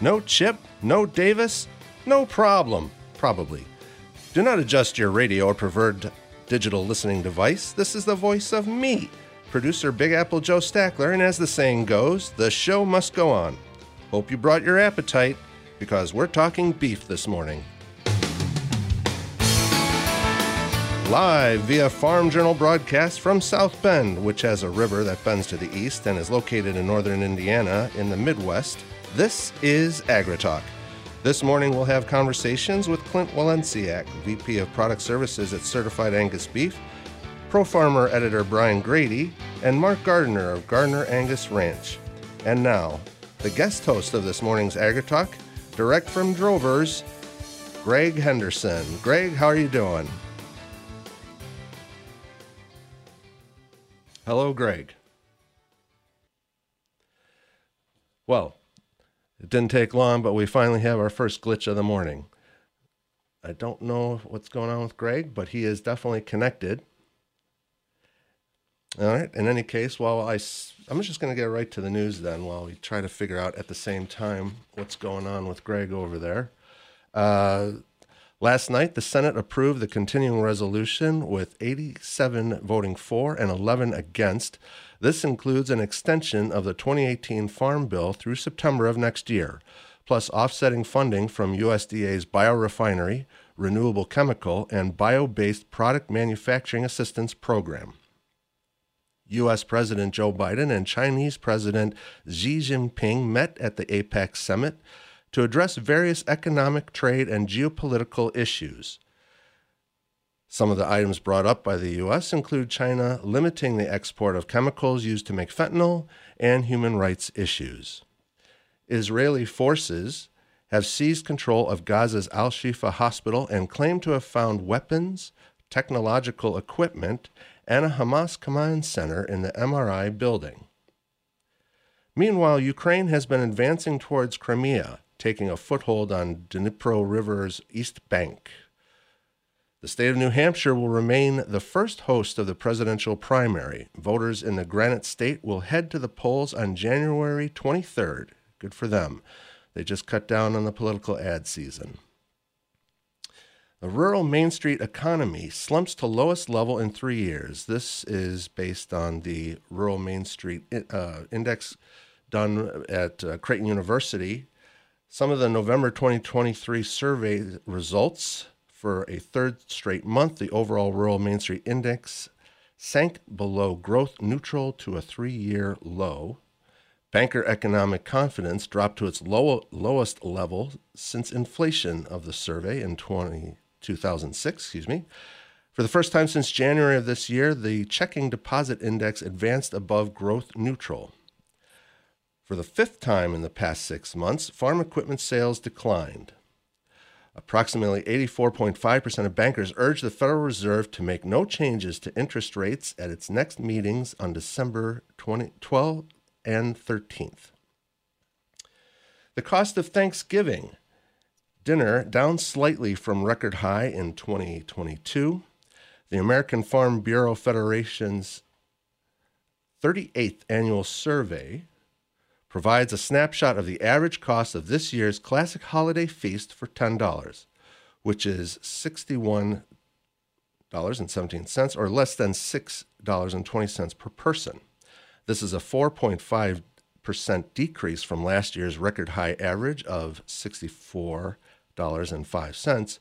No Chip? No Davis? No problem. Probably. Do not adjust your radio or preferred digital listening device. This is the voice of me, producer Big Apple Joe Stackler, and as the saying goes, the show must go on. Hope you brought your appetite because we're talking beef this morning. Live via Farm Journal broadcast from South Bend, which has a river that bends to the east and is located in northern Indiana in the Midwest, this is AgriTalk. This morning we'll have conversations with Clint Walenciak, VP of Product Services at Certified Angus Beef, Pro Farmer editor Brian Grady, and Mark Gardner of Gardner Angus Ranch. And now, the guest host of this morning's AgriTalk, direct from Drovers, Greg Henderson. Greg, how are you doing? Hello, Greg. Well, it didn't take long, but we finally have our first glitch of the morning. I don't know what's going on with Greg, but he is definitely connected. All right. In any case, while I, I'm just going to get right to the news then while we try to figure out at the same time what's going on with Greg over there. Uh, last night, the Senate approved the continuing resolution with 87 voting for and 11 against. This includes an extension of the 2018 Farm Bill through September of next year, plus offsetting funding from USDA's biorefinery, renewable chemical, and bio based product manufacturing assistance program. U.S. President Joe Biden and Chinese President Xi Jinping met at the APEC summit to address various economic, trade, and geopolitical issues. Some of the items brought up by the U.S. include China limiting the export of chemicals used to make fentanyl and human rights issues. Israeli forces have seized control of Gaza's Al Shifa hospital and claim to have found weapons, technological equipment, and a Hamas command center in the MRI building. Meanwhile, Ukraine has been advancing towards Crimea, taking a foothold on Dnipro River's east bank. The state of New Hampshire will remain the first host of the presidential primary. Voters in the Granite State will head to the polls on January 23rd. Good for them. They just cut down on the political ad season. The rural Main Street economy slumps to lowest level in three years. This is based on the Rural Main Street uh, Index done at uh, Creighton University. Some of the November 2023 survey results for a third straight month, the overall rural Main Street Index sank below growth neutral to a three year low. Banker economic confidence dropped to its low, lowest level since inflation of the survey in 20, 2006, excuse me. For the first time since January of this year, the checking deposit index advanced above growth neutral. For the fifth time in the past six months, farm equipment sales declined. Approximately 84.5% of bankers urged the Federal Reserve to make no changes to interest rates at its next meetings on December 20, 12 and 13th. The cost of Thanksgiving dinner down slightly from record high in 2022. The American Farm Bureau Federation's 38th annual survey provides a snapshot of the average cost of this year's classic holiday feast for $10, which is $61.17 or less than $6.20 per person. This is a 4.5% decrease from last year's record high average of 64 $6.05,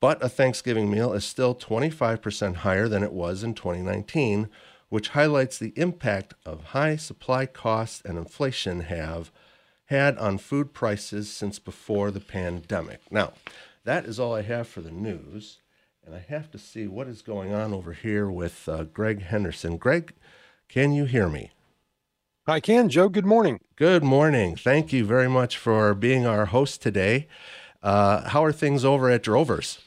but a Thanksgiving meal is still 25% higher than it was in 2019, which highlights the impact of high supply costs and inflation have had on food prices since before the pandemic. Now, that is all I have for the news, and I have to see what is going on over here with uh, Greg Henderson. Greg, can you hear me? I can, Joe. Good morning. Good morning. Thank you very much for being our host today. Uh, how are things over at Drovers?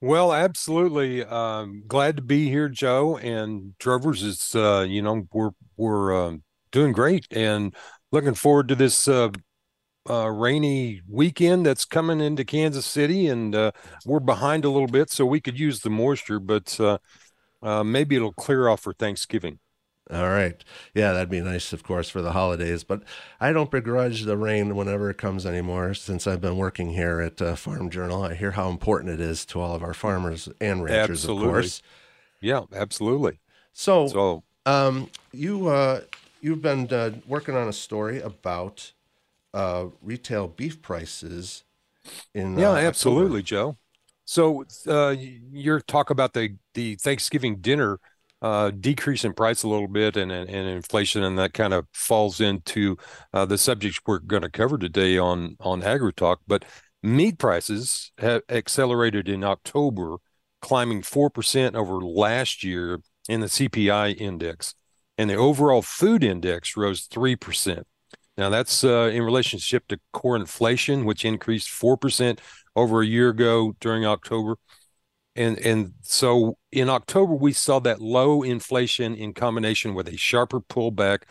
Well, absolutely. Um, glad to be here, Joe. And Drovers is, uh, you know, we're we're uh, doing great and looking forward to this uh, uh, rainy weekend that's coming into Kansas City. And uh, we're behind a little bit, so we could use the moisture, but uh, maybe it'll clear off for Thanksgiving. All right. Yeah, that'd be nice, of course, for the holidays. But I don't begrudge the rain whenever it comes anymore. Since I've been working here at uh, Farm Journal, I hear how important it is to all of our farmers and ranchers, Absolutely. of course. Yeah, absolutely. So, So um, you uh, you've been uh, working on a story about uh, retail beef prices in yeah, uh, absolutely, Joe. So uh, your talk about the the Thanksgiving dinner uh, decrease in price a little bit and and, and inflation, and that kind of falls into uh, the subjects we're going to cover today on on AgriTalk. But meat prices have accelerated in October, climbing four percent over last year in the CPI index, and the overall food index rose three percent. Now that's uh, in relationship to core inflation, which increased four percent over a year ago during October. And and so in October we saw that low inflation in combination with a sharper pullback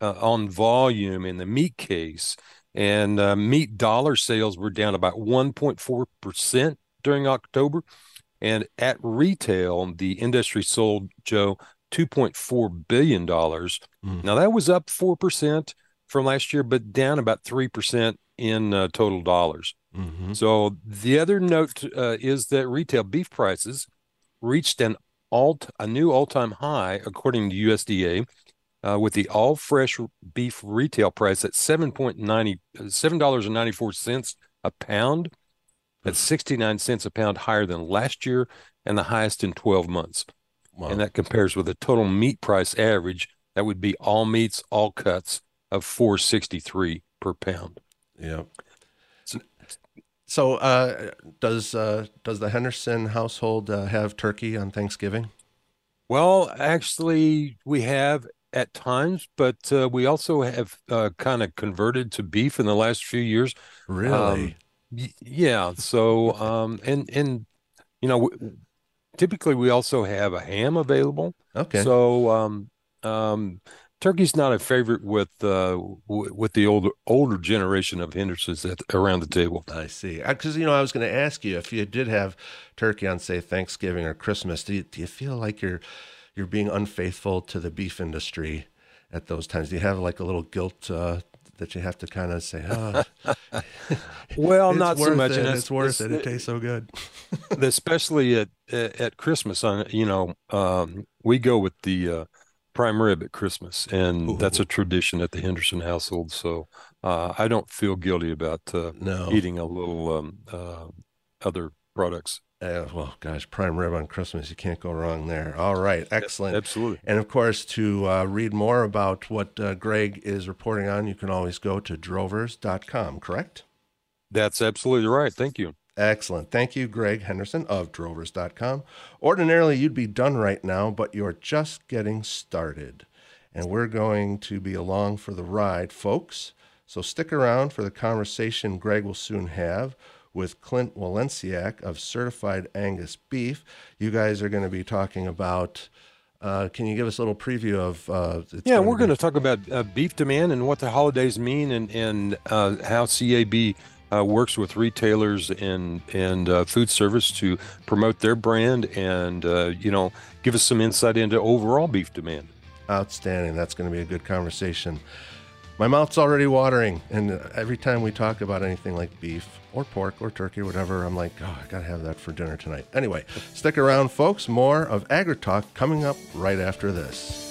uh, on volume in the meat case, and uh, meat dollar sales were down about 1.4 percent during October. And at retail, the industry sold Joe 2.4 billion dollars. Mm. Now that was up four percent from last year, but down about three percent in uh, total dollars. Mhm. So the other note uh, is that retail beef prices reached an alt a new all-time high according to USDA uh, with the all fresh beef retail price at seven dollars and ninety four cents a pound that's 69 cents a pound higher than last year and the highest in 12 months Wow. and that compares with a total meat price average that would be all meats all cuts of 463 per pound Yeah. So- uh, does uh, does the Henderson household uh, have turkey on Thanksgiving? Well, actually, we have at times, but uh, we also have uh, kind of converted to beef in the last few years. Really? Y- yeah. So, um, and and you know, w- typically we also have a ham available. okay. So, um, um, turkey's not a favorite with uh, w with the older older generation of Hendersons at, around the table. I see. Because you know, I was going to ask you if you did have turkey on, say, Thanksgiving or Christmas. Do you, do you feel like you're you're being unfaithful to the beef industry at those times? Do you have like a little guilt uh, that you have to kind of say, "Oh, Well, not so much, It. It's, worth it. It tastes so good." especially at at at Christmas on you know um we go with the uh prime rib at Christmas and that's a tradition at the Henderson household so uh I don't feel guilty about uh No. eating a little um uh other products Uh, well, gosh, prime rib on Christmas. You can't go wrong there. All right. Excellent. absolutely And of course, to uh, read more about what uh, Greg is reporting on, you can always go to drovers.com, correct? that's absolutely right thank you Excellent. Thank you, Greg Henderson of drovers.com. Ordinarily, you'd be done right now, but you're just getting started. And we're going to be along for the ride, folks. So stick around for the conversation Greg will soon have with Clint Walenciak of Certified Angus Beef. You guys are going to be talking about. Uh, can you give us a little preview of? Uh, it's yeah we're going to talk about uh, beef demand and what the holidays mean and and uh how CAB uh, works with retailers and and uh, food service to promote their brand and uh, you know give us some insight into overall beef demand. Outstanding. That's going to be a good conversation. My mouth's already watering, and uh, every time we talk about anything like beef or pork or turkey or whatever, I'm like, oh, I got to have that for dinner tonight. Anyway, stick around, folks. More of AgriTalk coming up right after this.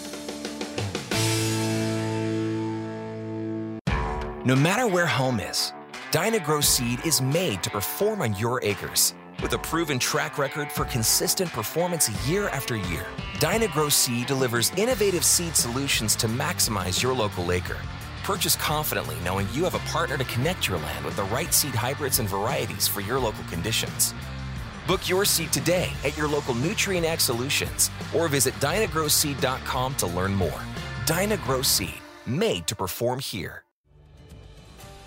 No matter where home is, Dyna-Gro Seed is made to perform on your acres. With a proven track record for consistent performance year after year, Dyna-Gro Seed delivers innovative seed solutions to maximize your local acre. Purchase confidently knowing you have a partner to connect your land with the right seed hybrids and varieties for your local conditions. Book your seed today at your local Nutrient Ag Solutions or visit dynagroseed.com to learn more. Dyna-Gro Seed, made to perform here.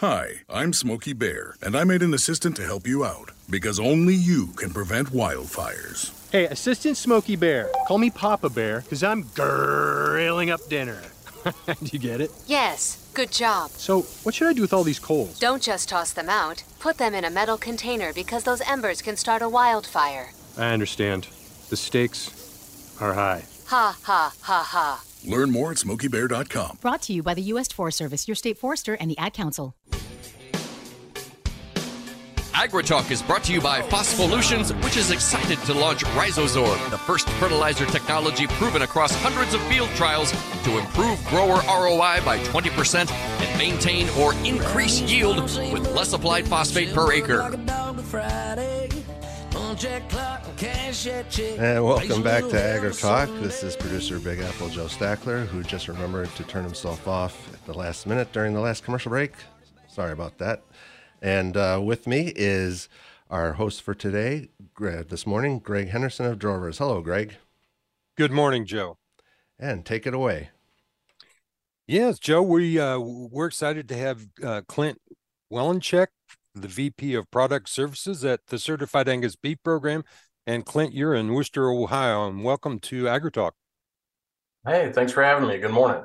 Hi, I'm Smokey Bear, and I made an assistant to help you out because only you can prevent wildfires. Hey, Assistant Smokey Bear, call me Papa Bear because I'm grilling up dinner. Do you get it? Yes, good job. So, what should I do with all these coals? Don't just toss them out. Put them in a metal container because those embers can start a wildfire. I understand. The stakes are high. Ha ha ha ha. Learn more at smokeybear.com. Brought to you by the U.S. Forest Service, your state forester, and the Ad Council. AgriTalk is brought to you by Phospholutions, which is excited to launch RhizoSorb, the first fertilizer technology proven across hundreds of field trials to improve grower ROI by 20% and maintain or increase yield with less applied phosphate per acre. And welcome back to Agri Talk. This is producer Big Apple Joe Stackler, who just remembered to turn himself off at the last minute during the last commercial break. Sorry about that. And uh, with me is our host for today, Greg, this morning, Greg Henderson of Drovers. Hello, Greg. Good morning, Joe. And take it away. Yes, Joe, we uh, we're excited to have uh, Clint Wellencheck, the VP of Product Services at the Certified Angus Beef Program. And Clint, you're in Wooster, Ohio, and welcome to AgriTalk. Hey, thanks for having me. Good morning.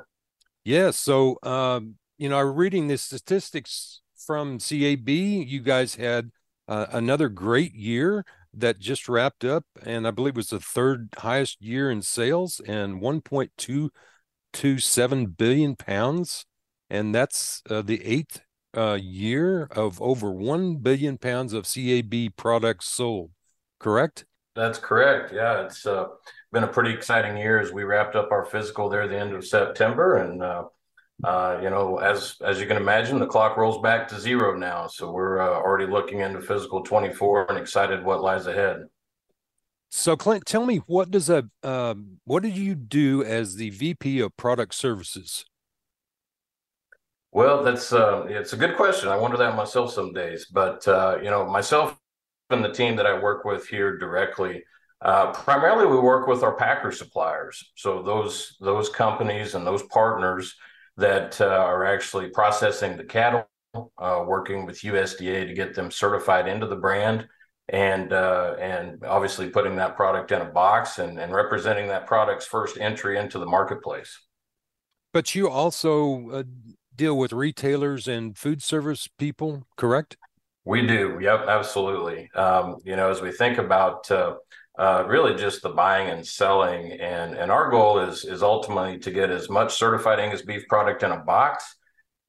Yeah, so um, you know, I'm reading the statistics from CAB. You guys had uh, another great year that just wrapped up, and I believe was the third highest year in sales and 1.227 billion pounds, and that's uh, the eighth uh, year of over 1 billion pounds of CAB products sold. Correct? That's correct. Yeah, it's uh, been a pretty exciting year as we wrapped up our physical there the end of September, and uh, uh, you know, as as you can imagine, the clock rolls back to zero now. So we're uh, already looking into physical 24 and excited what lies ahead. So, Clint, tell me what does a um, what did you do as the VP of Product Services? Well, that's uh, it's a good question. I wonder that myself some days. But uh, you know, myself and the team that I work with here directly, uh, primarily we work with our packer suppliers. So those those companies and those partners that uh, are actually processing the cattle, uh, working with USDA to get them certified into the brand, and uh, and obviously putting that product in a box and, and representing that product's first entry into the marketplace. But you also deal with retailers and food service people, correct? We do. Yep, absolutely. Um, you know, as we think about uh, uh, really just the buying and selling, and and our goal is is ultimately to get as much certified Angus beef product in a box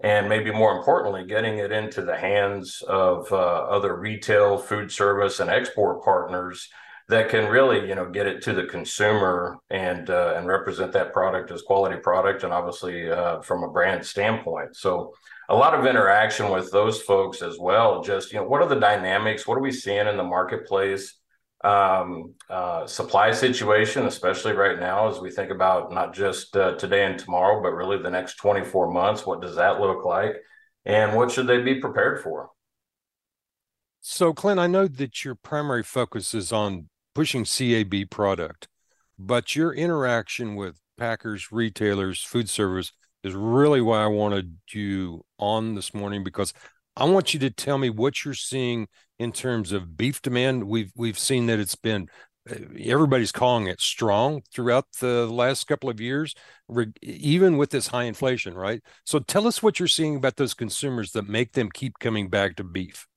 and maybe more importantly, getting it into the hands of uh, other retail, food service, and export partners that can really, you know, get it to the consumer and uh, and represent that product as quality product, and obviously uh, from a brand standpoint. So a lot of interaction with those folks as well. Just you know, what are the dynamics? What are we seeing in the marketplace? Um, uh, supply situation, especially right now, as we think about not just uh, today and tomorrow, but really the next 24 months. What does that look like? And what should they be prepared for? So, Clint, I know that your primary focus is on pushing CAB product, but your interaction with packers, retailers, food service is really why I wanted you on this morning because I want you to tell me what you're seeing in terms of beef demand. We've we've seen that it's been uh, everybody's calling it strong throughout the last couple of years, even with this high inflation, right? So tell us what you're seeing about those consumers that make them keep coming back to beef.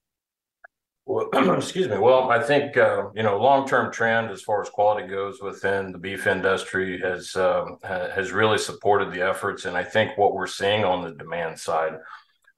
Well, excuse me. Well, I think uh, you know long-term trend as far as quality goes within the beef industry has um, has really supported the efforts, and I think what we're seeing on the demand side,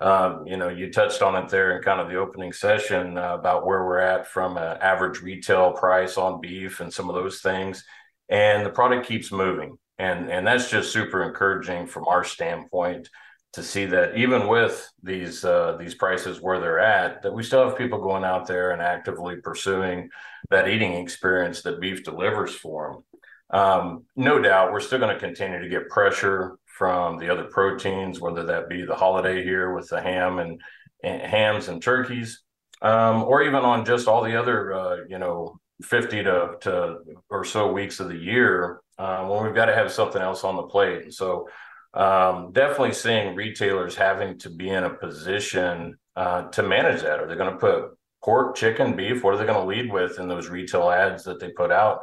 um, you know, you touched on it there in kind of the opening session uh, about where we're at from an average retail price on beef and some of those things, and the product keeps moving, and and that's just super encouraging from our standpoint to see that even with these uh, these prices where they're at, that we still have people going out there and actively pursuing that eating experience that beef delivers for them. Um, no doubt, we're still going to continue to get pressure from the other proteins, whether that be the holiday here with the ham and, and hams and turkeys, um, or even on just all the other uh, you know 50 to, to or so weeks of the year uh, when we've got to have something else on the plate. And so um, definitely seeing retailers having to be in a position uh, to manage that. Are they going to put pork, chicken, beef? What are they going to lead with in those retail ads that they put out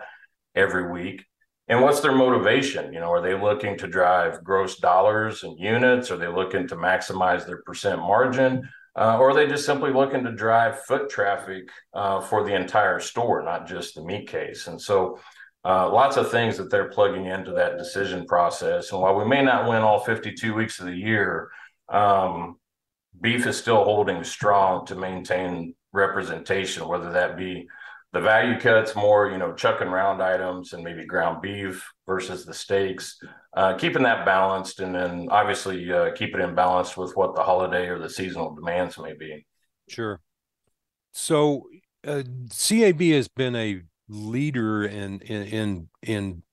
every week? And what's their motivation? You know, are they looking to drive gross dollars and units? Are they looking to maximize their percent margin? Uh, or are they just simply looking to drive foot traffic uh, for the entire store, not just the meat case? And so uh, lots of things that they're plugging into that decision process. And while we may not win all 52 weeks of the year, um, beef is still holding strong to maintain representation, whether that be the value cuts more, you know, chuck and round items and maybe ground beef versus the steaks, uh, keeping that balanced and then obviously uh, keep it in balance with what the holiday or the seasonal demands may be. Sure. So uh, CAB has been a leader in in in, in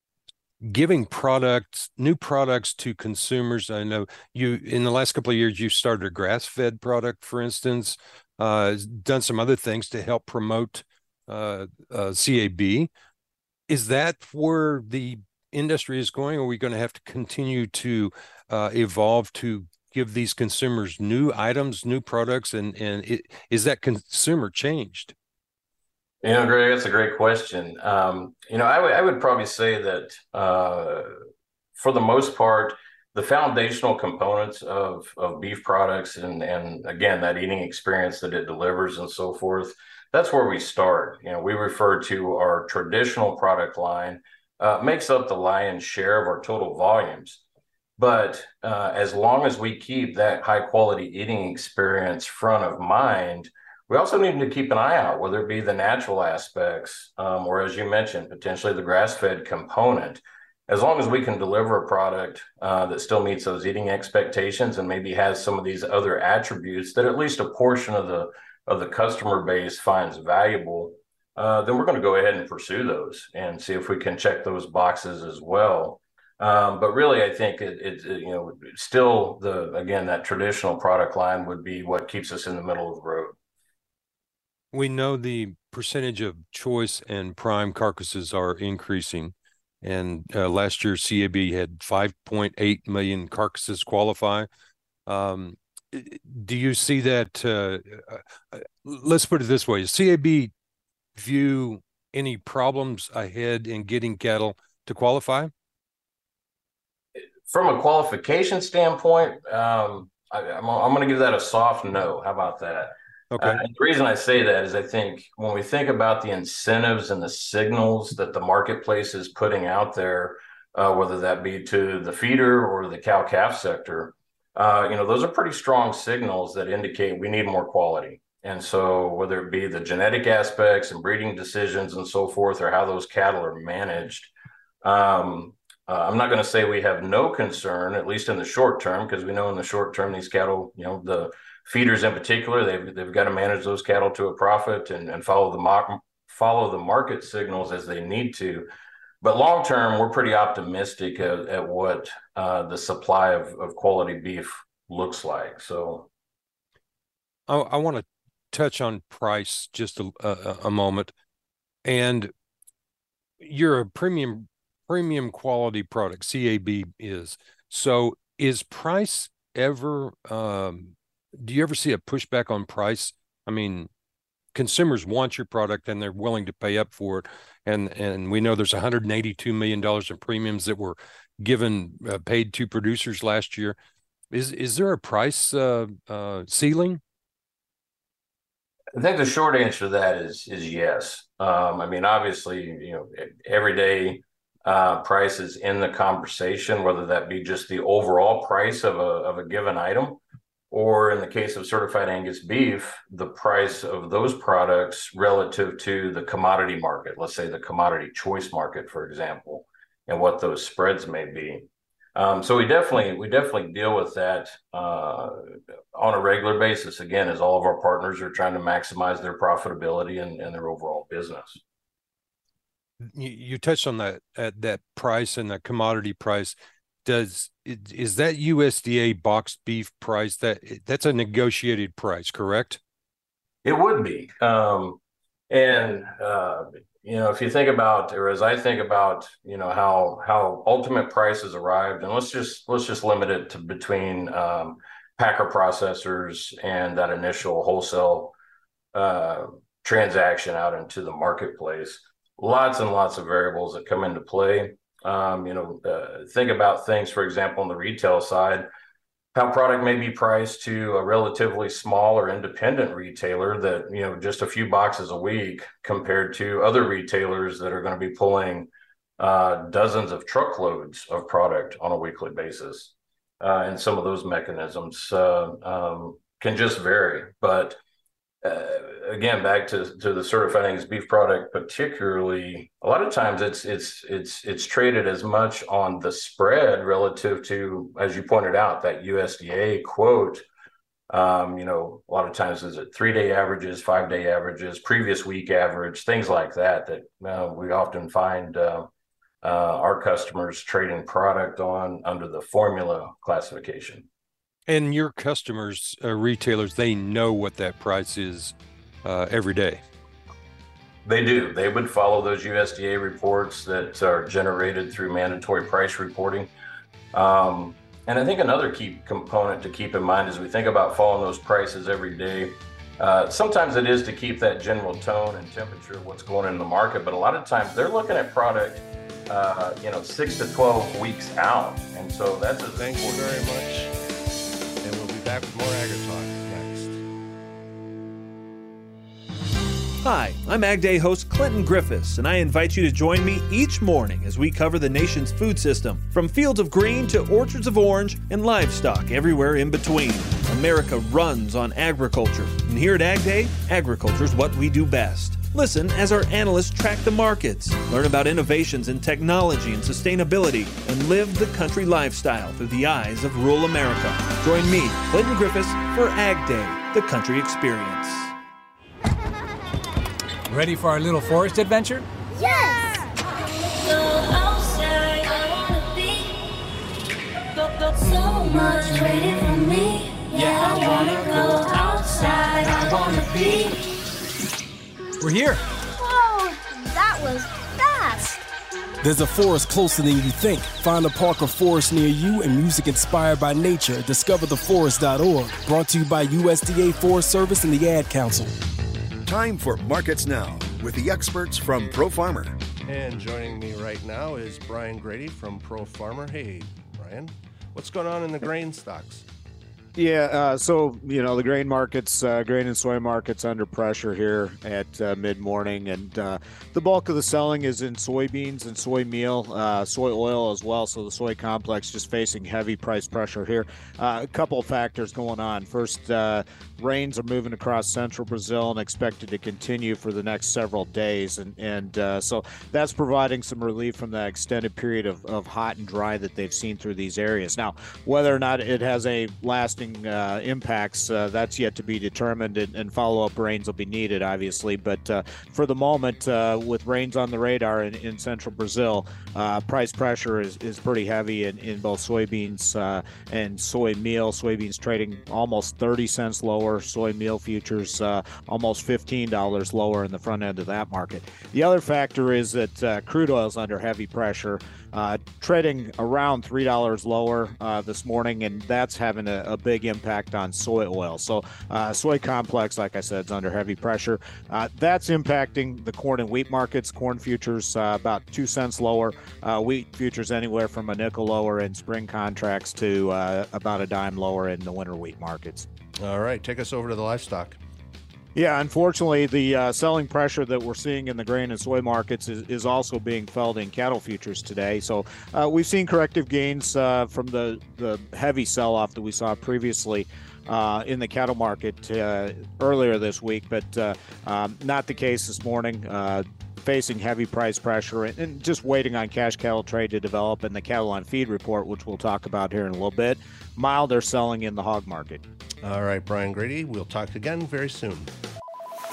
giving products new products to consumers. I know you in the last couple of years you started a grass-fed product for instance uh done some other things to help promote uh, uh cab is that where the industry is going or are we going to have to continue to uh, evolve to give these consumers new items new products and and it, is that consumer changed you know, Greg, that's a great question. Um, you know, I, w- I would probably say that uh, for the most part, the foundational components of, of beef products and, and again, that eating experience that it delivers and so forth, that's where we start. You know, we refer to our traditional product line uh, makes up the lion's share of our total volumes. But uh, as long as we keep that high quality eating experience front of mind, we also need to keep an eye out, whether it be the natural aspects, um, or as you mentioned, potentially the grass fed component. As long as we can deliver a product uh, that still meets those eating expectations and maybe has some of these other attributes that at least a portion of the of the customer base finds valuable, uh, then we're going to go ahead and pursue those and see if we can check those boxes as well. Um, but really, I think it, it, it, you know still the again that traditional product line would be what keeps us in the middle of the road we know the percentage of choice and prime carcasses are increasing. And uh, last year, CAB had 5.8 million carcasses qualify. Um, do you see that? Uh, uh, let's put it this way: CAB view any problems ahead in getting cattle to qualify? From a qualification standpoint, um, I, am going to give that a soft no. How about that? Okay. Uh, the reason I say that is I think when we think about the incentives and the signals that the marketplace is putting out there, uh, whether that be to the feeder or the cow calf sector, uh, you know, those are pretty strong signals that indicate we need more quality. And so, whether it be the genetic aspects and breeding decisions and so forth, or how those cattle are managed, um, uh, I'm not going to say we have no concern, at least in the short term, because we know in the short term these cattle, you know, the feeders in particular, they've they've got to manage those cattle to a profit and, and follow the mo- follow the market signals as they need to. But long term, we're pretty optimistic at, at what uh, the supply of, of quality beef looks like. So, I, I want to touch on price just a, a, a moment, and you're a premium premium quality product. CAB is so. Is price ever? Um, do you ever see a pushback on price? I mean, consumers want your product and they're willing to pay up for it and and we know there's 182 million dollars in premiums that were given uh, paid to producers last year is is there a price uh, uh, ceiling I think the short answer to that is is yes. Um, I mean, obviously, you know, everyday uh, price is in the conversation, whether that be just the overall price of a of a given item, or in the case of certified Angus beef, the price of those products relative to the commodity market, let's say the commodity choice market, for example, and what those spreads may be. Um, so we definitely we definitely deal with that uh, on a regular basis. Again, as all of our partners are trying to maximize their profitability and, and their overall business. You, you touched on that at that price and the commodity price does is that USDA boxed beef price that that's a negotiated price, correct? It would be, um, and uh, you know, if you think about, or as I think about, you know, how how ultimate price prices arrived, and let's just let's just limit it to between um, packer processors and that initial wholesale uh, transaction out into the marketplace. Lots and lots of variables that come into play. Um, you know, uh, think about things, for example, on the retail side, how product may be priced to a relatively small or independent retailer that, you know, just a few boxes a week compared to other retailers that are going to be pulling uh, dozens of truckloads of product on a weekly basis. Uh, and some of those mechanisms uh, um, can just vary. But uh, again, back to, to the certified beef product, particularly, a lot of times it's it's it's it's traded as much on the spread relative to, as you pointed out, that USDA quote. Um, you know, a lot of times is it three day averages, five day averages, previous week average, things like that. That uh, we often find uh, uh, our customers trading product on under the formula classification. And your customers, uh, retailers, they know what that price is uh, every day. They do. They would follow those USDA reports that are generated through mandatory price reporting. Um, and I think another key component to keep in mind as we think about following those prices every day, uh, sometimes it is to keep that general tone and temperature of what's going on in the market, but a lot of times they're looking at product, uh, you know, six to 12 weeks out. And so that's a Thank you very much. Back with more Agri Talk next. Hi, I'm Ag Day host Clinton Griffiths, and I invite you to join me each morning as we cover the nation's food system, from fields of green to orchards of orange and livestock everywhere in between. America runs on agriculture, and here at Ag Day, agriculture is what we do best. Listen as our analysts track the markets, learn about innovations in technology and sustainability, and live the country lifestyle through the eyes of rural America. Join me, Clinton Griffiths, for Ag Day, the country experience. Ready for our little forest adventure? Yes! Go outside, I wanna be. Go, go, so much waiting for me. Yeah, I wanna go outside, I wanna be. We're here. Whoa, that was fast. There's a forest closer than you think. Find a park or forest near you and music inspired by nature. DiscoverTheForest.org. Brought to you by USDA Forest Service and the Ad Council. Time for Markets Now with the experts from Pro Farmer. And joining me right now is Brian Grady from Pro Farmer. Hey, Brian, what's going on in the grain stocks? Yeah, uh, so you know the grain markets, uh, grain and soy markets under pressure here at uh, mid morning, and uh, the bulk of the selling is in soybeans and soy meal, uh, soy oil as well. So the soy complex just facing heavy price pressure here. Uh, a couple factors going on. First, rains are moving across central Brazil and expected to continue for the next several days, and and so that's providing some relief from that extended period of, of hot and dry that they've seen through these areas. Now, whether or not it has a lasting uh, impacts, uh, that's yet to be determined, and, and follow up rains will be needed, obviously. But uh, for the moment, uh, with rains on the radar in, in central Brazil, uh, price pressure is, is pretty heavy in, in both soybeans uh, and soy meal. Soybeans trading almost 30 cents lower, soy meal futures almost $15 lower in the front end of that market. The other factor is that crude oil is under heavy pressure uh, trading around three dollars lower uh, this morning, and that's having a, a, big impact on soy oil. So, uh, soy complex, like I said, is under heavy pressure. Uh, that's impacting the corn and wheat markets. Corn futures uh, about two cents lower. Uh, wheat futures anywhere from a nickel lower in spring contracts to about a dime lower in the winter wheat markets. All right, take us over to the livestock. Yeah, unfortunately, the uh, selling pressure that we're seeing in the grain and soy markets is, is also being felt in cattle futures today. So uh, we've seen corrective gains uh, from the, the heavy sell off that we saw previously. Uh, in the cattle market uh, earlier this week, but uh, um, not the case this morning facing heavy price pressure and, and, just waiting on cash cattle trade to develop and the cattle on feed report, which we'll talk about here in a little bit. Milder selling in the hog market. All right, Brian Grady, we'll talk again very soon.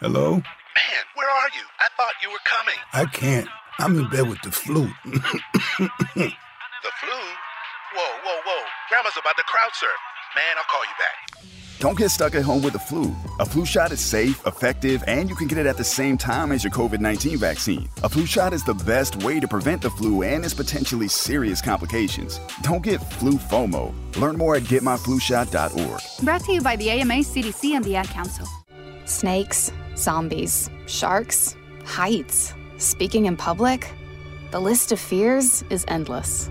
Hello? Man, where are you? I thought you were coming. I can't. I'm in bed with the flu. the flu? Whoa, whoa, whoa. Grandma's about to crowd surf. Man, I'll call you back. Don't get stuck at home with the flu. A flu shot is safe, effective, and you can get it at the same time as your COVID 19 vaccine. A flu shot is the best way to prevent the flu and its potentially serious complications. Don't get flu FOMO. Learn more at getmyflushot.org. Brought to you by the AMA, CDC, and the Ad Council. Snakes, zombies, sharks, heights, speaking in public. The list of fears is endless.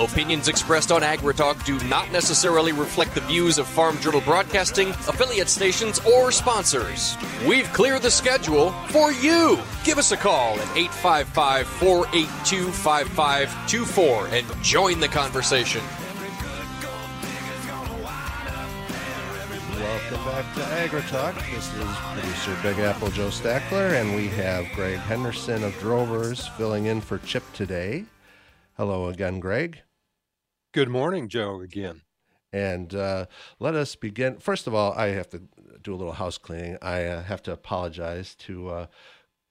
Opinions expressed on AgriTalk do not necessarily reflect the views of Farm Journal Broadcasting, affiliate stations, or sponsors. We've cleared the schedule for you. Give us a call at 855 482 5524 and join the conversation. Welcome back to AgriTalk. This is producer Big Apple Joe Stackler, and we have Greg Henderson of Drovers filling in for Chip today. Hello again, Greg. Good morning, Joe, again. And uh, let us begin. First of all, I have to do a little house cleaning. I uh, have to apologize to uh,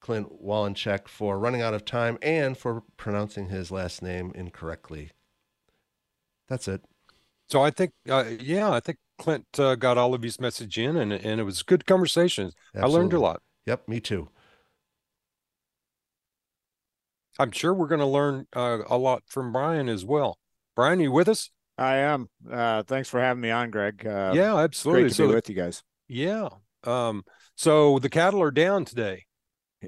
Clint Wallencheck for running out of time and for pronouncing his last name incorrectly. That's it. So I think, uh, yeah, I think Clint uh, got all of his message in, and and it was good conversation. I learned a lot. Yep, me too. I'm sure we're going to learn uh, a lot from Brian as well. Brian, you with us? I am. Uh, thanks for having me on, Greg. Uh, yeah, absolutely. Great to so be with you guys. Yeah. Um, so the cattle are down today.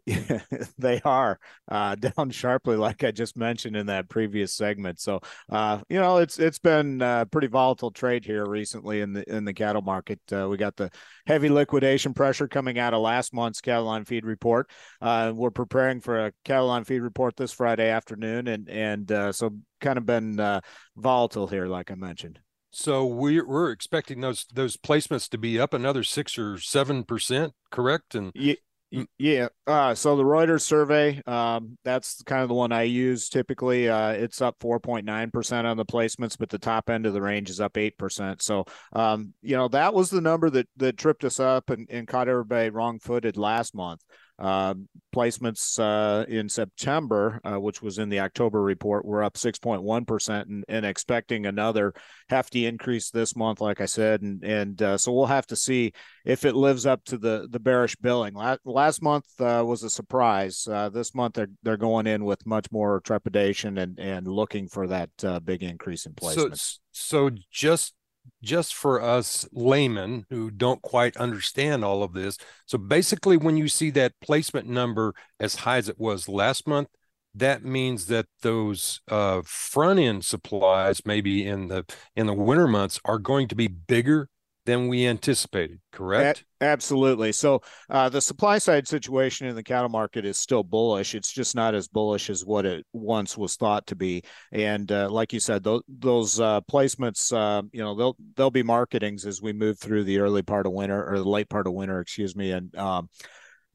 They are uh, down sharply, like I just mentioned in that previous segment. So, uh, you know, it's it's been a uh, pretty volatile trade here recently in the in the cattle market. Uh, we got the heavy liquidation pressure coming out of last month's cattle on feed report. Uh, we're preparing for a cattle on feed report this Friday afternoon, and and uh, so kind of been volatile here, like I mentioned. So we're we're expecting those those placements to be up another six or seven percent, correct? And yeah, yeah. Uh, so the Reuters survey, um, that's kind of the one I use typically. Uh, it's up 4.9% on the placements, but the top end of the range is up 8%. So, um, you know, that was the number that, that tripped us up and, and caught everybody wrong footed last month. Uh, placements uh, in September, uh, which was in the October report, were up 6.1% and, and expecting another hefty increase this month, like I said. And, and uh, so we'll have to see if it lives up to the, the bearish billing. Last, last month uh, was a surprise. Uh, this month, they're, they're going in with much more trepidation and, and looking for that big increase in placements. So, so just just for us laymen who don't quite understand all of this. So basically, when you see that placement number as high as it was last month, that means that those uh, front end supplies, maybe in the in the winter months, are going to be bigger than we anticipated, correct? A- absolutely. So uh, the supply side situation in the cattle market is still bullish. It's just not as bullish as what it once was thought to be. And uh, like you said, those, those uh, placements, uh, you know, they'll they'll be marketings as we move through the early part of winter or the late part of winter, excuse me, and. Um,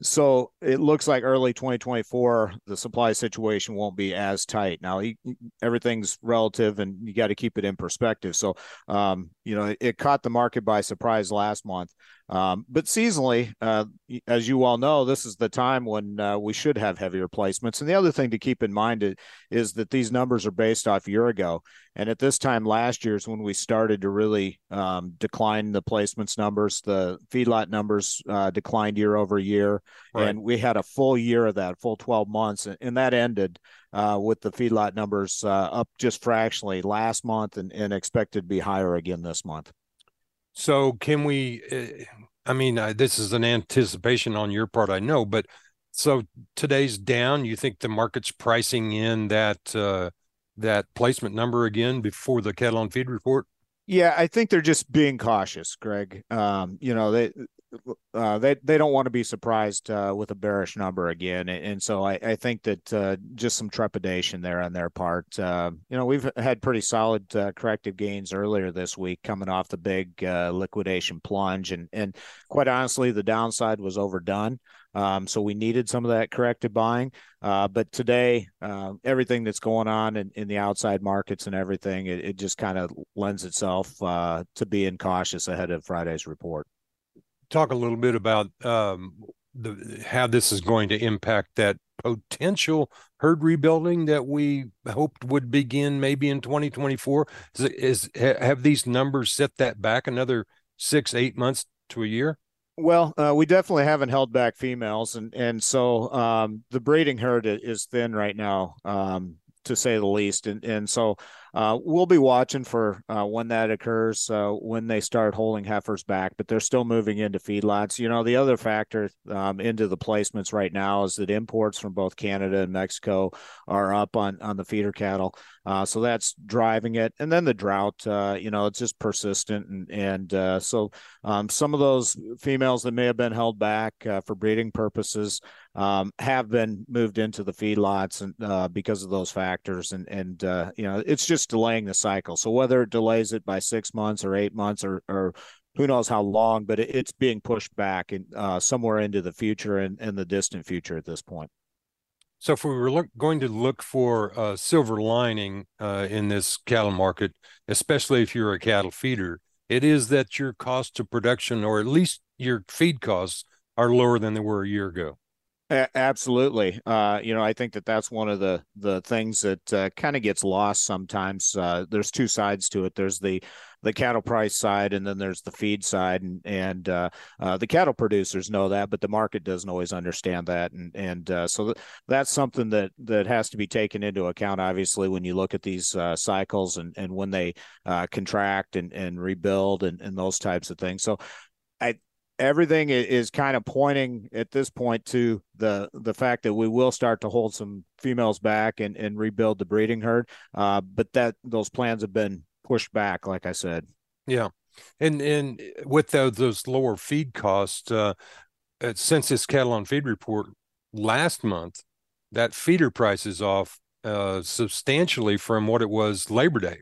so it looks like early 2024, the supply situation won't be as tight. Now, everything's relative and you got to keep it in perspective. So, um, you know, it, it, caught the market by surprise last month. Um, but seasonally, uh, as you all know, this is the time when uh, we should have heavier placements. And the other thing to keep in mind is, is that these numbers are based off year ago. And at this time last year is when we started to really um, decline the placements numbers. The feedlot numbers uh, declined year over year. Right. And we had a full year of that, full 12 months. And that ended uh, with the feedlot numbers uh, up just fractionally last month and, and expected to be higher again this month. So can we? Uh, I mean, uh, this is an anticipation on your part, I know, but so today's down. You think the market's pricing in that uh, that placement number again before the cattle on feed report? Yeah, I think they're just being cautious, Greg. Um, you know, they uh, they they don't want to be surprised uh, with a bearish number again, and so I, I think that uh, just some trepidation there on their part. Uh, you know, we've had pretty solid uh, corrective gains earlier this week, coming off the big uh, liquidation plunge, and and quite honestly, the downside was overdone. Um, so we needed some of that corrective buying. but today, everything that's going on in, in the outside markets and everything, it, it just kind of lends itself to being cautious ahead of Friday's report talk a little bit about um, the how this is going to impact that potential herd rebuilding that we hoped would begin maybe in 2024 is, is have these numbers set that back another six eight months to a year well, uh, we definitely haven't held back females, and and so um, the breeding herd is thin right now. Um, to say the least. And and so uh, we'll be watching for uh, when that occurs, uh, when they start holding heifers back. But they're still moving into feedlots. You know, the other factor um, into the placements right now is that imports from both Canada and Mexico are up on on the feeder cattle. Uh, so that's driving it. And then the drought, uh, you know, it's just persistent. And, and uh, so um, some of those females that may have been held back uh, for breeding purposes um, have been moved into the feedlots and uh, because of those factors. And, and uh, you know, it's just delaying the cycle. So whether it delays it by six months or eight months or, or who knows how long, but it's being pushed back and somewhere into the future and, and the distant future at this point. So, if we were look, going to look for a silver lining uh, in this cattle market, especially if you're a cattle feeder, it is that your cost of production, or at least your feed costs, are lower than they were a year ago. Absolutely. Uh, you know, I think that that's one of the the things that uh, kind of gets lost sometimes. Uh, there's two sides to it. There's the the cattle price side, and then there's the feed side, and and uh, uh, the cattle producers know that, but the market doesn't always understand that, and and uh, so th- that's something that that has to be taken into account. Obviously, when you look at these cycles and and when they contract and and rebuild and and those types of things. So I everything is kind of pointing at this point to the the fact that we will start to hold some females back and, and rebuild the breeding herd. Uh, but that those plans have been pushed back, like I said. Yeah, and and with those, those lower feed costs, uh, since this cattle on feed report last month, that feeder price is off uh, substantially from what it was Labor Day.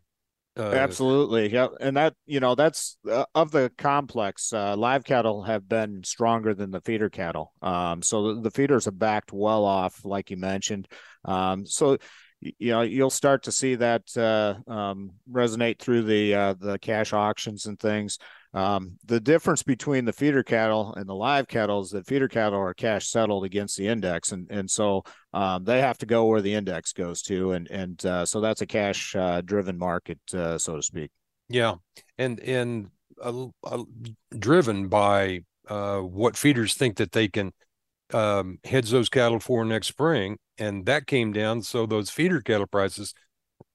Uh, Absolutely, yeah, and that you know that's uh, of the complex. Uh, live cattle have been stronger than the feeder cattle, um, so the, the, feeders have backed well off, like you mentioned. Um, so you know you'll start to see that uh, um, resonate through the uh, the cash auctions and things. Um, the difference between the feeder cattle and the live cattle is that feeder cattle are cash settled against the index, and and so um, they have to go where the index goes to, and and uh, so that's a cash uh, driven market, uh, so to speak. Yeah, and and uh, uh, driven by uh, what feeders think that they can um, heads those cattle for next spring, and that came down. So those feeder cattle prices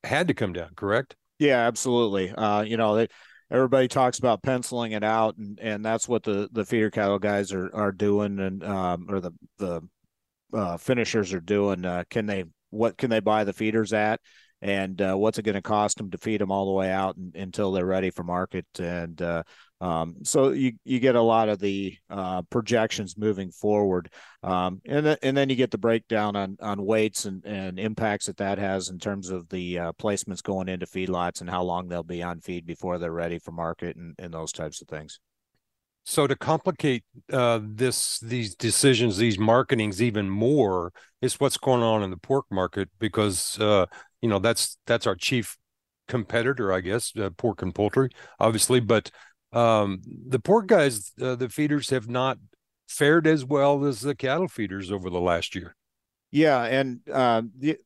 had to come down. Correct? Yeah, absolutely. Uh, you know, they, everybody talks about penciling it out, and and that's what the the feeder cattle guys are are doing, and um, or the the uh, finishers are doing. Uh, can they what can they buy the feeders at? and uh, what's it going to cost them to feed them all the way out and, until they're ready for market and uh, um, so you you get a lot of the uh, projections moving forward um, and, th- and then you get the breakdown on on weights and, and impacts that that has in terms of the uh, placements going into feedlots and how long they'll be on feed before they're ready for market and, and those types of things so to complicate uh, this, these decisions, these marketings even more, is what's going on in the pork market because uh, you know that's that's our chief competitor, I guess, uh, pork and poultry, obviously. But um, the pork guys, uh, the feeders, have not fared as well as the cattle feeders over the last year. Yeah, and uh, the,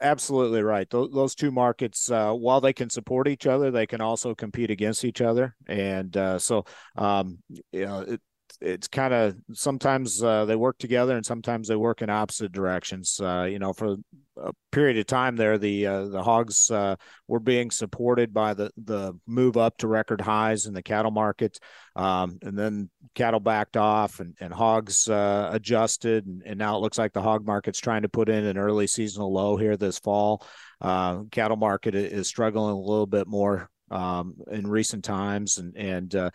absolutely right. Those, those two markets, uh, while they can support each other, they can also compete against each other. And uh, so, um, you know, it, it's kind of sometimes uh, they work together and sometimes they work in opposite directions. Uh, you know, for a period of time there, the uh, the hogs uh, were being supported by the the move up to record highs in the cattle market, um, and then cattle backed off and, and hogs uh, adjusted, and, and, now it looks like the hog market's trying to put in an early seasonal low here this fall. Uh, cattle market is struggling a little bit more um, in recent times, and and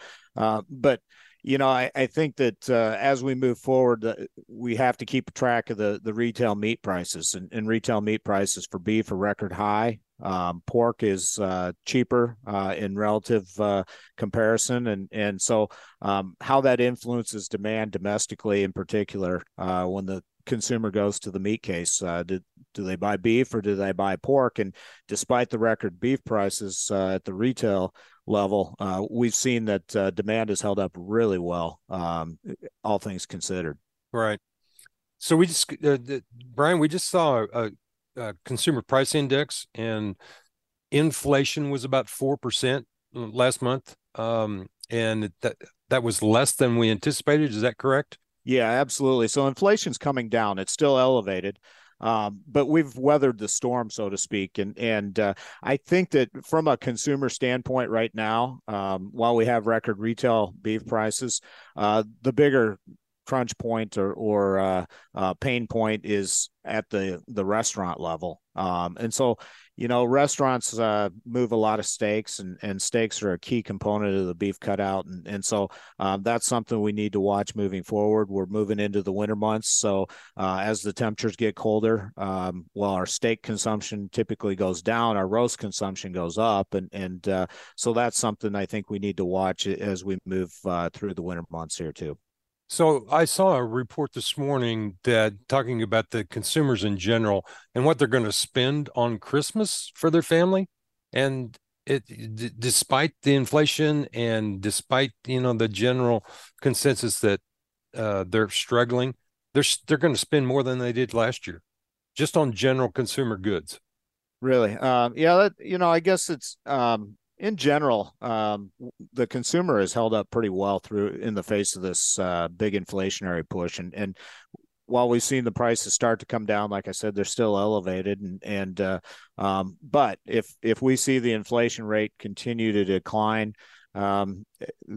but you know, I, I think that uh, as we move forward, uh, we have to keep track of the the retail meat prices and, and retail meat prices for beef are record high. Um, pork is uh, cheaper uh, in relative uh, comparison, and and so um, how that influences demand domestically, in particular, uh, when the consumer goes to the meat case. Uh, do, do they buy beef or do they buy pork? And despite the record beef prices uh, at the retail level, uh, we've seen that uh, demand has held up really well, um, all things considered. Right. So we just, uh, Brian, we just saw a, a, consumer price index and inflation was about 4% last month. Um, and that, that was less than we anticipated. Is that correct? Yeah, absolutely. So inflation's coming down. It's still elevated. Um, but we've weathered the storm, so to speak, and and uh, I think that from a consumer standpoint, right now, um, while we have record retail beef prices, uh, the bigger crunch point or or uh, uh, pain point is at the the restaurant level. Um, and so, you know, restaurants uh, move a lot of steaks, and and steaks are a key component of the beef cutout, and and so um, that's something we need to watch moving forward. We're moving into the winter months, so uh, as the temperatures get colder, um, while our steak consumption typically goes down, our roast consumption goes up, and and uh, so that's something I think we need to watch as we move uh, through the winter months here too. So I saw a report this morning that talking about the consumers in general and what they're going to spend on Christmas for their family, and it d- despite the inflation and despite you know the general consensus that uh, they're struggling, they're they're going to spend more than they did last year, just on general consumer goods. Really, um, yeah, that, you know, I guess it's um, in general, um, the consumer has held up pretty well through in the face of this uh, big inflationary push. And and while we've seen the prices start to come down, like I said, they're still elevated. And and uh, um, but if if we see the inflation rate continue to decline, um,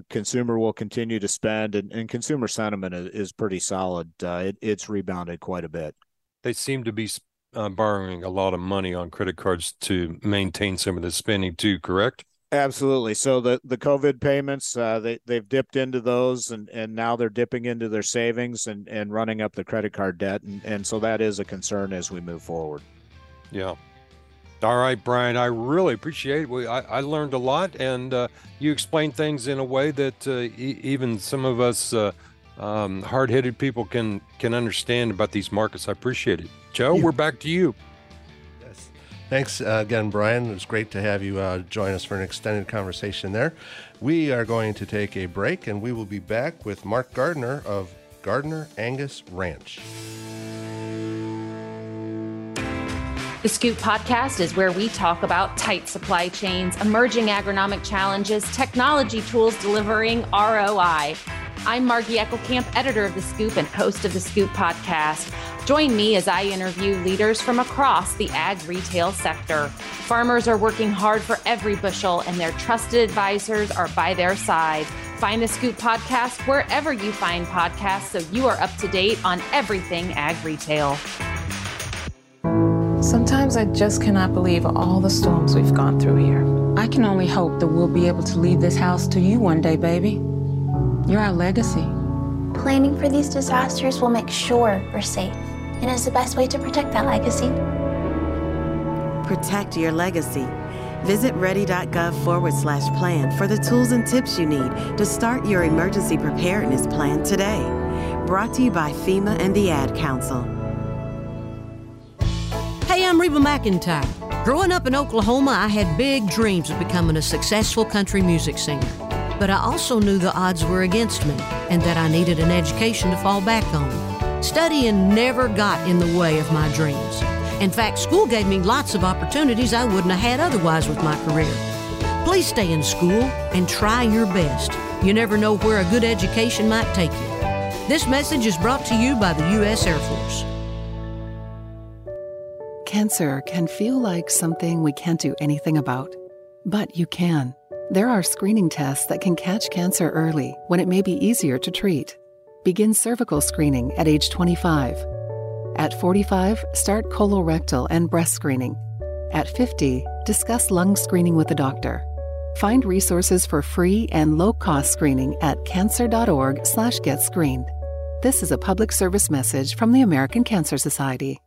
consumer will continue to spend, and, and consumer sentiment is, is pretty solid. Uh, it, it's rebounded quite a bit. They seem to be uh, borrowing a lot of money on credit cards to maintain some of the spending too. Correct? Absolutely. So the the COVID payments, uh, they they've dipped into those, and and now they're dipping into their savings and and running up the credit card debt, and and so that is a concern as we move forward. Yeah. All right, Brian. I really appreciate it. We, I, I learned a lot, and uh, you explained things in a way that uh, e- even some of us uh, um, hard-headed people can can understand about these markets. I appreciate it. Joe, yeah. we're back to you. Thanks uh, again, Brian. It was great to have you uh, join us for an extended conversation there. We are going to take a break and we will be back with Mark Gardner of Gardner Angus Ranch. The Scoop podcast is where we talk about tight supply chains, emerging agronomic challenges, technology tools delivering ROI. I'm Margie Eckelkamp, editor of The Scoop and host of The Scoop podcast. Join me as I interview leaders from across the ag retail sector. Farmers are working hard for every bushel, and their trusted advisors are by their side. Find The Scoop podcast wherever you find podcasts so you are up to date on everything ag retail. Sometimes I just cannot believe all the storms we've gone through here. I can only hope that we'll be able to leave this house to you one day, baby. You're our legacy. Planning for these disasters will make sure we're safe and is the best way to protect that legacy. Protect your legacy. Visit ready.gov forward slash plan for the tools and tips you need to start your emergency preparedness plan today. Brought to you by FEMA and the Ad Council. Hey, I'm Reba McEntire. Growing up in Oklahoma, I had big dreams of becoming a successful country music singer. But I also knew the odds were against me and that I needed an education to fall back on. Studying never got in the way of my dreams. In fact, school gave me lots of opportunities I wouldn't have had otherwise with my career. Please stay in school and try your best. You never know where a good education might take you. This message is brought to you by the U.S. Air Force. Cancer can feel like something we can't do anything about, but you can. There are screening tests that can catch cancer early when it may be easier to treat. Begin cervical screening at age 25. At 45, start colorectal and breast screening. At 50, discuss lung screening with a doctor. Find resources for free and low-cost screening at cancer.org/getscreened. This is a public service message from the American Cancer Society.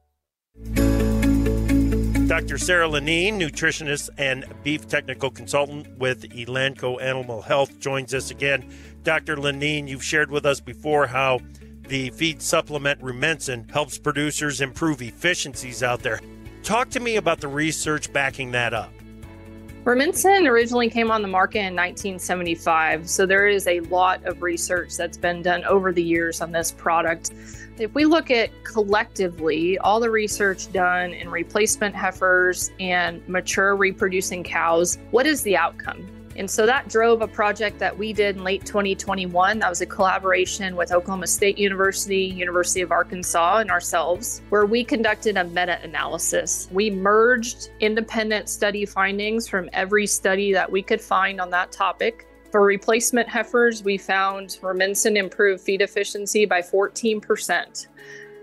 Dr. Sarah Lanine, nutritionist and beef technical consultant with Elanco Animal Health, joins us again. Dr. Lanine, you've shared with us before how the feed supplement Rumensin helps producers improve efficiencies out there. Talk to me about the research backing that up. Rumensin originally came on the market in 1975, so there is a lot of research that's been done over the years on this product. If we look at collectively all the research done in replacement heifers and mature reproducing cows, what is the outcome? And so that drove a project that we did in late 2021. That was a collaboration with Oklahoma State University, University of Arkansas, and ourselves, where we conducted a meta analysis. We merged independent study findings from every study that we could find on that topic. For replacement heifers, we found Rumensin improved feed efficiency by 14%.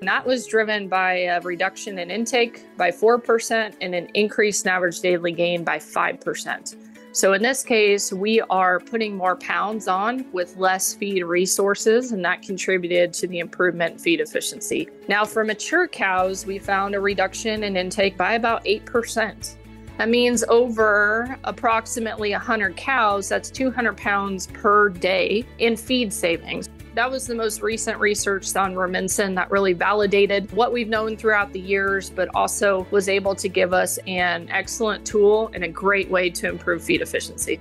And that was driven by a reduction in intake by 4% and an increase in average daily gain by 5%. So in this case, we are putting more pounds on with less feed resources, and that contributed to the improvement in feed efficiency. Now, for mature cows, we found a reduction in intake by about 8%. That means over approximately 100 cows, that's 200 pounds per day in feed savings. That was the most recent research on Rumensin that really validated what we've known throughout the years, but also was able to give us an excellent tool and a great way to improve feed efficiency.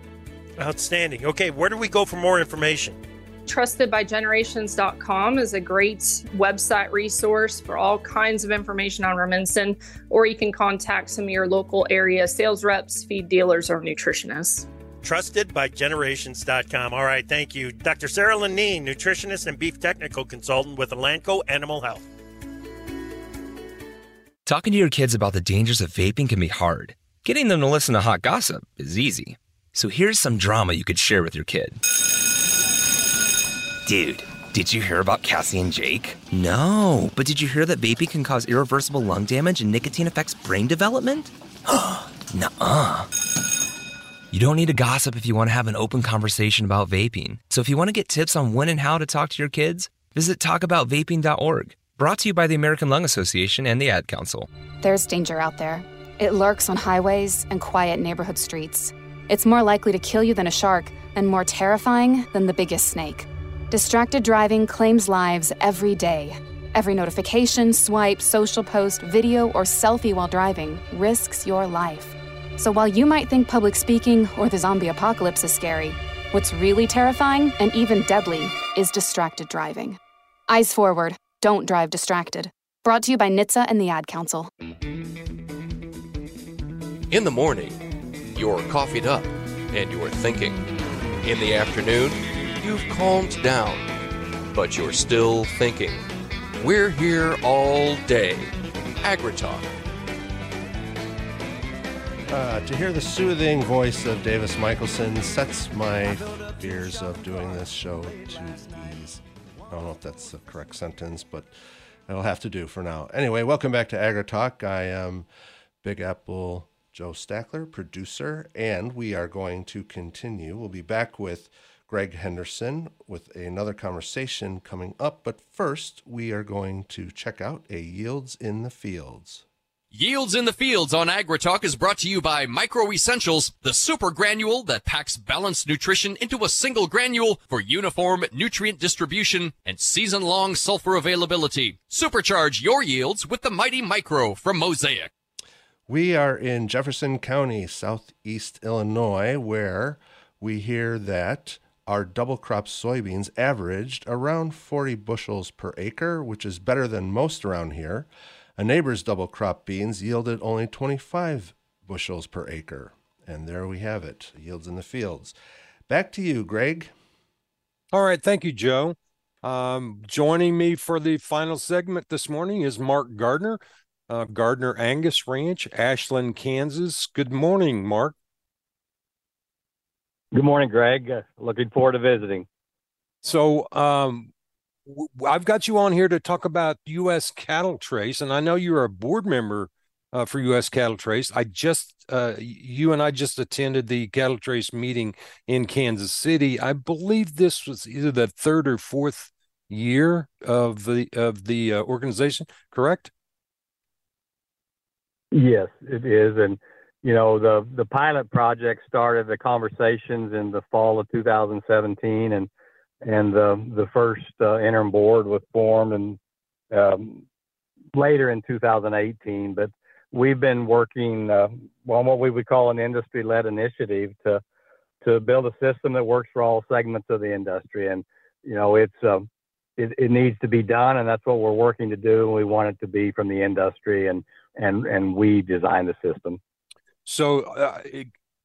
Outstanding. Okay, where do we go for more information? trustedbygenerations.com is a great website resource for all kinds of information on Rumensin, or you can contact some of your local area sales reps, feed dealers, or nutritionists. Trustedbygenerations.com. All right, thank you. Dr. Sarah Lanine, nutritionist and beef technical consultant with Elanco Animal Health. Talking to your kids about the dangers of vaping can be hard. Getting them to listen to hot gossip is easy. So here's some drama you could share with your kid. Dude, did you hear about Cassie and Jake? No, but did you hear that vaping can cause irreversible lung damage and nicotine affects brain development? Nuh-uh. You don't need to gossip if you want to have an open conversation about vaping. So if you want to get tips on when and how to talk to your kids, visit talkaboutvaping.org. Brought to you by the American Lung Association and the Ad Council. There's danger out there. It lurks on highways and quiet neighborhood streets. It's more likely to kill you than a shark and more terrifying than the biggest snake. Distracted driving claims lives every day. Every notification, swipe, social post, video, or selfie while driving risks your life. So while you might think public speaking or the zombie apocalypse is scary, what's really terrifying and even deadly is distracted driving. Eyes forward, don't drive distracted. Brought to you by NHTSA and the Ad Council. In the morning, you're coffeeed up and you're thinking. In the afternoon, you've calmed down, but you're still thinking. We're here all day. AgriTalk. Uh, to hear the soothing voice of Davis Michaelsen sets my fears of doing this show to ease. I don't know if that's the correct sentence, but it'll have to do for now. Anyway, welcome back to AgriTalk. I am Big Apple Joe Stackler, producer, and we are going to continue. We'll be back with Greg Henderson with another conversation coming up. But first, we are going to check out a Yields in the Fields. Yields in the Fields on AgriTalk is brought to you by Micro Essentials, the super granule that packs balanced nutrition into a single granule for uniform nutrient distribution and season long sulfur availability. Supercharge your yields with the Mighty Micro from Mosaic. We are in Jefferson County, southeast Illinois, where we hear that our double crop soybeans averaged around 40 bushels per acre, which is better than most around here. A neighbor's double crop beans yielded only 25 bushels per acre. And there we have it yields in the fields. Back to you, Greg. All right. Thank you, Joe. Um, joining me for the final segment this morning is Mark Gardner, uh, Gardner Angus Ranch, Ashland, Kansas. Good morning, Mark. Good morning, Greg. Uh, looking forward to visiting. So, um, w- I've got you on here to talk about U.S. Cattle Trace, and I know you're a board member uh, for U.S. Cattle Trace. I just, uh, you and I just attended the Cattle Trace meeting in Kansas City. I believe this was either the third or fourth year of the of the uh, organization. Correct? Yes, it is, and you know the the pilot project started the conversations in the fall of 2017, and and the the first uh, interim board was formed and um, later in 2018. But we've been working uh, on what we would call an industry-led initiative to to build a system that works for all segments of the industry, and you know it's um, it, it needs to be done, and that's what we're working to do. And we want it to be from the industry, and and and we design the system. So, uh,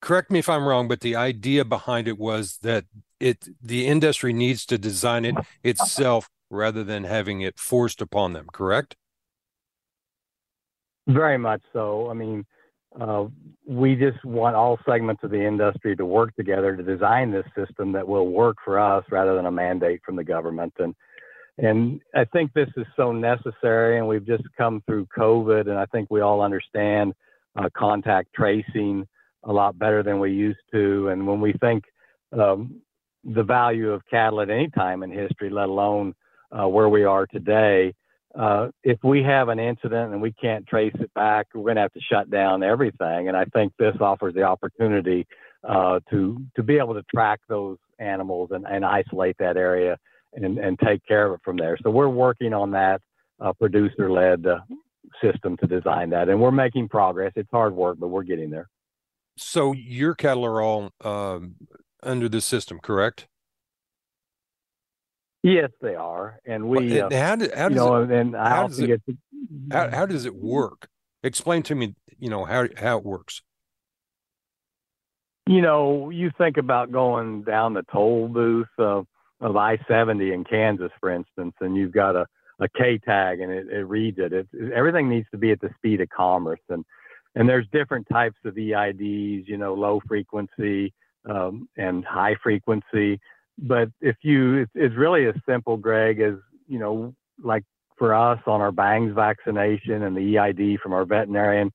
correct me if I'm wrong, but the idea behind it was that it the industry needs to design it itself rather than having it forced upon them. Correct? Very much so. I mean, uh, we just want all segments of the industry to work together to design this system that will work for us rather than a mandate from the government. And and I think this is so necessary. And we've just come through COVID, and I think we all understand uh, contact tracing a lot better than we used to. And when we think um, the value of cattle at any time in history, let alone uh, where we are today, uh, if we have an incident and we can't trace it back, we're going to have to shut down everything. And I think this offers the opportunity uh, to to be able to track those animals and, and isolate that area and, and take care of it from there. So we're working on that uh, producer-led uh, system to design that, and we're making progress. It's hard work, but we're getting there. So your cattle are all um, under the system, correct? Yes, they are, and we. Well, how, do, how does know, it, and how does it, to, how, how does it work? Explain to me, you know, how how it works. You know, you think about going down the toll booth of, of I-70 in Kansas, for instance, and you've got a, a K tag and it, it reads it. it. Everything needs to be at the speed of commerce, and and there's different types of EIDs. You know, low frequency um, and high frequency. But if you, it's, really as simple, Greg, as you know, like for us on our bangs vaccination and the EID from our veterinarian,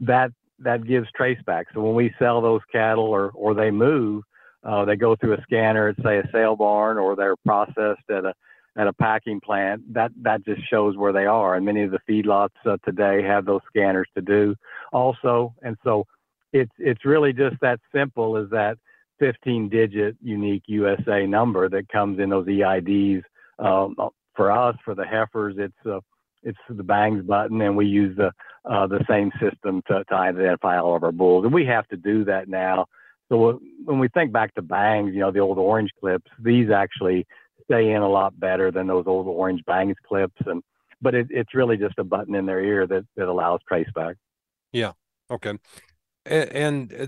that that gives traceback. So when we sell those cattle or or they move, uh, they go through a scanner at say a sale barn or they're processed at a at a packing plant. That that just shows where they are. And many of the feedlots uh, today have those scanners to do also. And so it's it's really just that simple as that 15 digit unique USA number that comes in those EIDs um, for us, for the heifers, it's uh, it's the bangs button, and we use the uh, the same system to, to identify all of our bulls, and we have to do that now. So when we think back to bangs, you know, the old orange clips, these actually stay in a lot better than those old orange bangs clips, and but it, it's really just a button in their ear that that allows traceback. Yeah. Okay. And, and uh,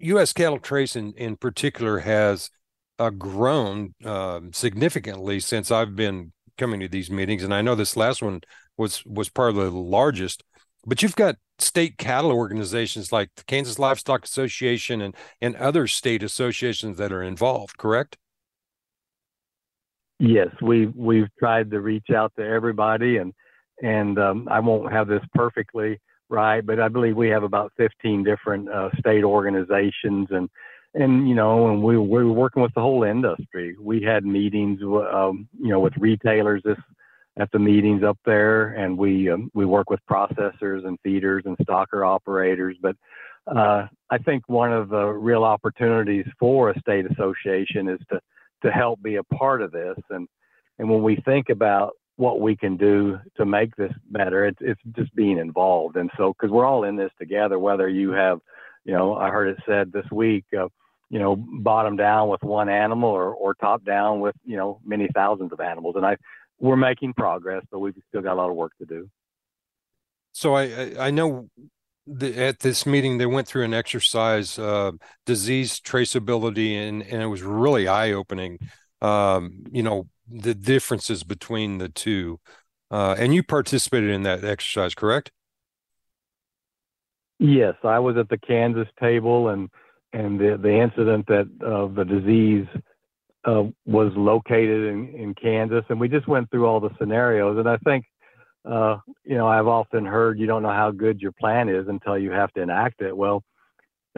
U.S. Cattle Trace in, in particular has uh, grown uh, significantly since I've been coming to these meetings, and I know this last one was was probably the largest. But you've got state cattle organizations like the Kansas Livestock Association and and other state associations that are involved, correct? Yes, we've we've tried to reach out to everybody, and and um, I won't have this perfectly right, but I believe we have about 15 different uh, state organizations, and and you know, and we we're working with the whole industry. We had meetings, um, you know, with retailers this at the meetings up there, and we um, we work with processors and feeders and stocker operators. But uh, I think one of the real opportunities for a state association is to to help be a part of this. And and when we think about what we can do to make this better, it's it's just being involved. And so because we're all in this together, whether you have, you know, I heard it said this week. Uh, you know, bottom down with one animal or, or top down with, you know, many thousands of animals. And I, we're making progress, but we've still got a lot of work to do. So I, I know the, at this meeting they went through an exercise uh, disease traceability and and it was really eye opening um, you know the differences between the two. Uh, and you participated in that exercise correct? Yes i was at the kansas table and and the the incident that of uh, the disease uh, was located in, in kansas and we just went through all the scenarios and i think uh, you know, I've often heard you don't know how good your plan is until you have to enact it. Well,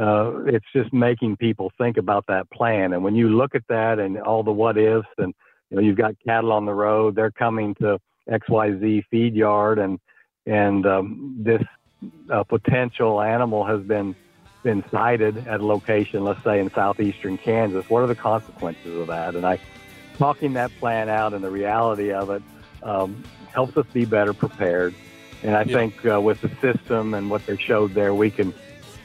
uh, it's just making people think about that plan. And when you look at that and all the what ifs, and you know, you've got cattle on the road, they're coming to XYZ feed yard, and and um, this uh, potential animal has been been sighted at a location, let's say in southeastern Kansas. What are the consequences of that? And I talking that plan out and the reality of it um, helps us be better prepared. And I yeah. think uh, with the system and what they showed there, we can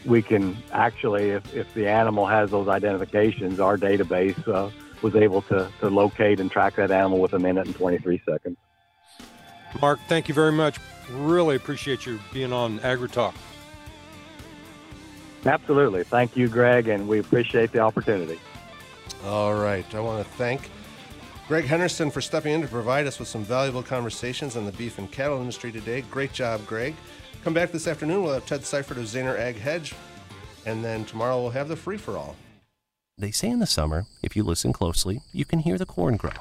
we can actually, if, if the animal has those identifications, our database uh, was able to, to locate and track that animal with a minute and 23 seconds. Mark, thank you very much. Really appreciate you being on AgriTalk. Absolutely. Thank you, Greg, and we appreciate the opportunity. All right. I want to thank Greg Henderson for stepping in to provide us with some valuable conversations on the beef and cattle industry today. Great job, Greg. Come back this afternoon. We'll have Ted Seifried of Zaner Ag Hedge. And then tomorrow we'll have the free for all. They say in the summer, if you listen closely, you can hear the corn grow.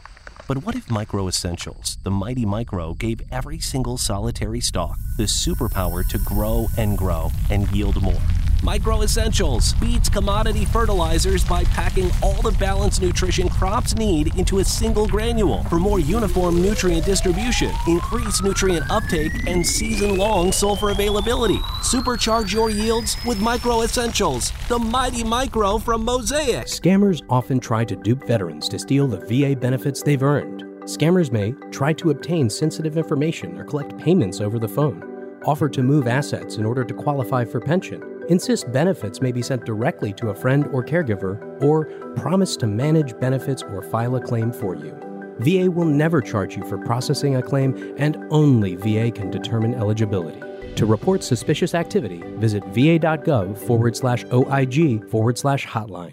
But what if Micro Essentials, the mighty Micro, gave every single solitary stalk the superpower to grow and grow and yield more? Micro Essentials beats commodity fertilizers by packing all the balanced nutrition crops need into a single granule for more uniform nutrient distribution, increased nutrient uptake, and season long sulfur availability. Supercharge your yields with Micro Essentials, the mighty micro from Mosaic. Scammers often try to dupe veterans to steal the VA benefits they've earned. Scammers may try to obtain sensitive information or collect payments over the phone, offer to move assets in order to qualify for pension insist benefits may be sent directly to a friend or caregiver, or promise to manage benefits or file a claim for you. VA will never charge you for processing a claim, and only VA can determine eligibility. To report suspicious activity, visit va.gov forward slash OIG forward slash hotline.